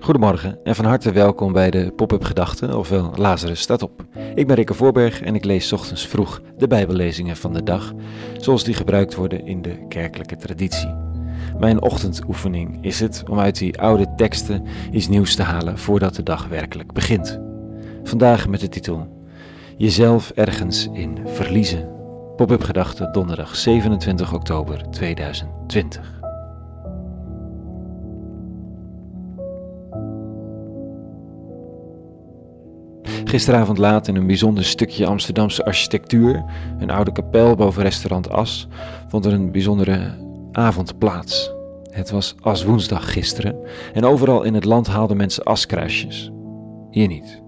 Goedemorgen en van harte welkom bij de Pop-up Gedachten, ofwel Lazarus staat op. Ik ben Rikke Voorberg en ik lees ochtends vroeg de Bijbellezingen van de dag, zoals die gebruikt worden in de kerkelijke traditie. Mijn ochtendoefening is het om uit die oude teksten iets nieuws te halen voordat de dag werkelijk begint. Vandaag met de titel Jezelf ergens in verliezen. Pop-up Gedachten donderdag 27 oktober 2020. Gisteravond laat in een bijzonder stukje Amsterdamse architectuur, een oude kapel boven restaurant As, vond er een bijzondere avond plaats. Het was Aswoensdag gisteren en overal in het land haalden mensen askruisjes. Hier niet.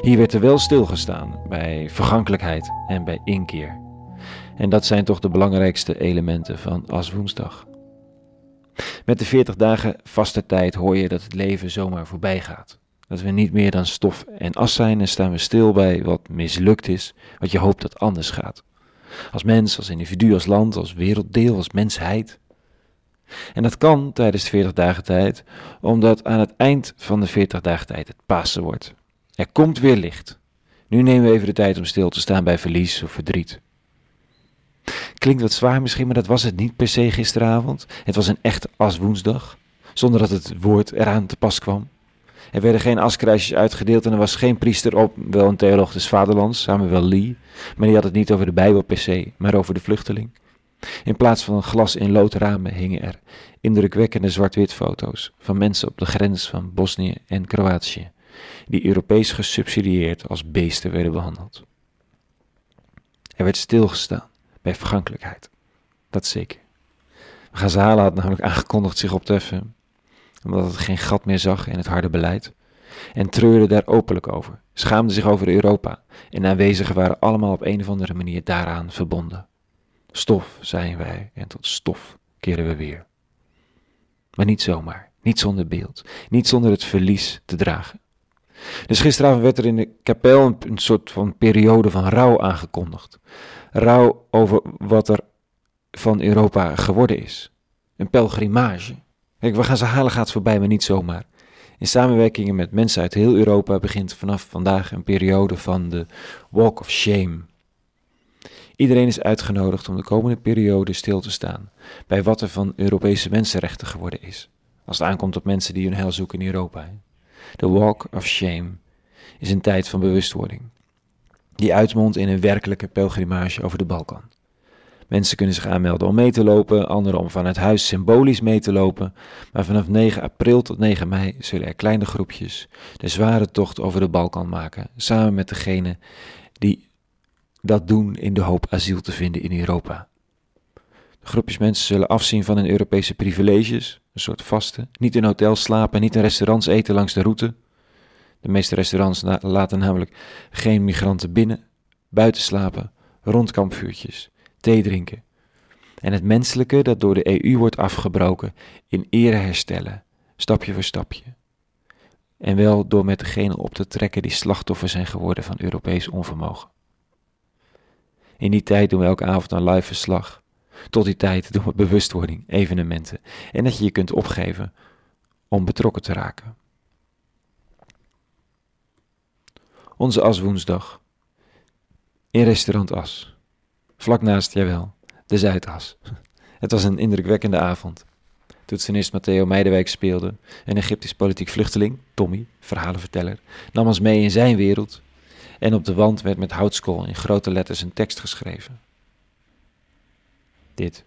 Hier werd er wel stilgestaan bij vergankelijkheid en bij inkeer. En dat zijn toch de belangrijkste elementen van Aswoensdag. Met de 40 dagen vaste tijd hoor je dat het leven zomaar voorbij gaat. Dat we niet meer dan stof en as zijn en staan we stil bij wat mislukt is, wat je hoopt dat anders gaat. Als mens, als individu, als land, als werelddeel, als mensheid. En dat kan tijdens de 40 dagen tijd, omdat aan het eind van de 40 dagen tijd het Pasen wordt. Er komt weer licht. Nu nemen we even de tijd om stil te staan bij verlies of verdriet. Klinkt wat zwaar misschien, maar dat was het niet per se gisteravond. Het was een echte aswoensdag, zonder dat het woord eraan te pas kwam. Er werden geen askruisjes uitgedeeld en er was geen priester op, wel een theoloog des vaderlands, Samuel Lee, maar die had het niet over de Bijbel per se, maar over de vluchteling. In plaats van een glas in loodramen hingen er indrukwekkende zwart-wit foto's van mensen op de grens van Bosnië en Kroatië, die Europees gesubsidieerd als beesten werden behandeld. Er werd stilgestaan bij vergankelijkheid, dat zeker. Gazala had namelijk aangekondigd zich op te heffen omdat het geen gat meer zag in het harde beleid, en treurde daar openlijk over, schaamde zich over Europa, en aanwezigen waren allemaal op een of andere manier daaraan verbonden. Stof zijn wij, en tot stof keren we weer. Maar niet zomaar, niet zonder beeld, niet zonder het verlies te dragen. Dus gisteravond werd er in de kapel een, een soort van periode van rouw aangekondigd. Rouw over wat er van Europa geworden is. Een pelgrimage, Kijk, we gaan ze halen gaat voorbij, maar niet zomaar. In samenwerking met mensen uit heel Europa begint vanaf vandaag een periode van de Walk of Shame. Iedereen is uitgenodigd om de komende periode stil te staan bij wat er van Europese mensenrechten geworden is, als het aankomt op mensen die hun heil zoeken in Europa. De Walk of Shame is een tijd van bewustwording, die uitmondt in een werkelijke pelgrimage over de Balkan. Mensen kunnen zich aanmelden om mee te lopen, anderen om vanuit huis symbolisch mee te lopen. Maar vanaf 9 april tot 9 mei zullen er kleine groepjes de zware tocht over de Balkan maken, samen met degenen die dat doen in de hoop asiel te vinden in Europa. De groepjes mensen zullen afzien van hun Europese privileges, een soort vaste, niet in hotels slapen, niet in restaurants eten langs de route. De meeste restaurants laten namelijk geen migranten binnen, buiten slapen, rond kampvuurtjes thee drinken. En het menselijke dat door de EU wordt afgebroken in ere herstellen, stapje voor stapje. En wel door met degenen op te trekken die slachtoffer zijn geworden van Europees onvermogen. In die tijd doen we elke avond een live verslag. Tot die tijd doen we bewustwording, evenementen en dat je je kunt opgeven om betrokken te raken. Onze Aswoensdag in restaurant As. Vlak naast, jawel, de Zuidas. Het was een indrukwekkende avond. Toetsenist Matteo Meidewijk speelde, een Egyptisch politiek vluchteling, Tommy, verhalenverteller, nam ons mee in zijn wereld en op de wand werd met houtskool in grote letters een tekst geschreven. Dit.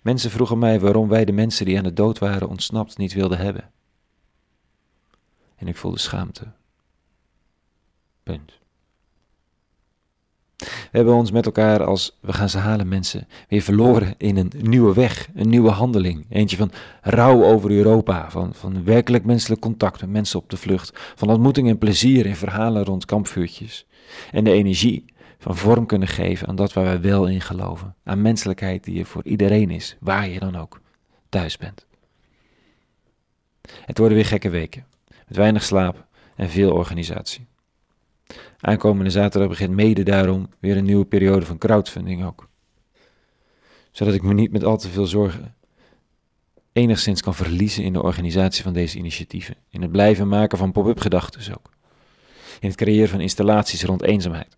Mensen vroegen mij waarom wij de mensen die aan de dood waren ontsnapt niet wilden hebben. En ik voelde schaamte. Punt. We hebben ons met elkaar als we gaan ze halen mensen weer verloren in een nieuwe weg, een nieuwe handeling. Eentje van rouw over Europa, van, van werkelijk menselijk contact met mensen op de vlucht, van ontmoeting en plezier in verhalen rond kampvuurtjes. En de energie van vorm kunnen geven aan dat waar wij wel in geloven. Aan menselijkheid die er voor iedereen is, waar je dan ook thuis bent. Het worden weer gekke weken, met weinig slaap en veel organisatie. Aankomende zaterdag begint mede daarom weer een nieuwe periode van crowdfunding ook. Zodat ik me niet met al te veel zorgen enigszins kan verliezen in de organisatie van deze initiatieven. In het blijven maken van pop-up gedachten ook. In het creëren van installaties rond eenzaamheid.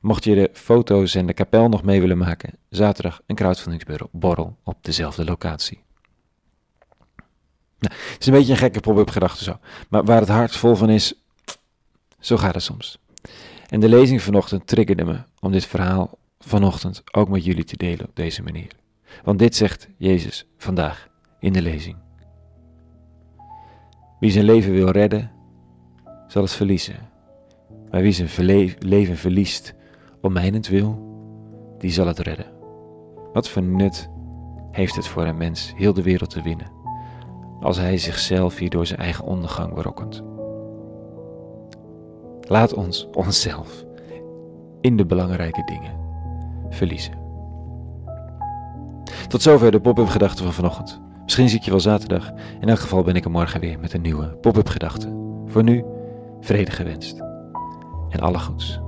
Mocht je de foto's en de kapel nog mee willen maken, zaterdag een crowdfundingsborrel op dezelfde locatie. Nou, het is een beetje een gekke pop-up gedachte zo. Maar waar het hart vol van is, zo gaat het soms. En de lezing vanochtend triggerde me om dit verhaal vanochtend ook met jullie te delen op deze manier. Want dit zegt Jezus vandaag in de lezing. Wie zijn leven wil redden, zal het verliezen. Maar wie zijn leven verliest om mijnentwil, die zal het redden. Wat voor nut heeft het voor een mens heel de wereld te winnen, als hij zichzelf hier door zijn eigen ondergang berokkent? Laat ons onszelf in de belangrijke dingen verliezen. Tot zover de pop-up gedachten van vanochtend. Misschien zie ik je wel zaterdag. In elk geval ben ik er morgen weer met een nieuwe pop-up gedachte. Voor nu, vrede gewenst. En alle goeds.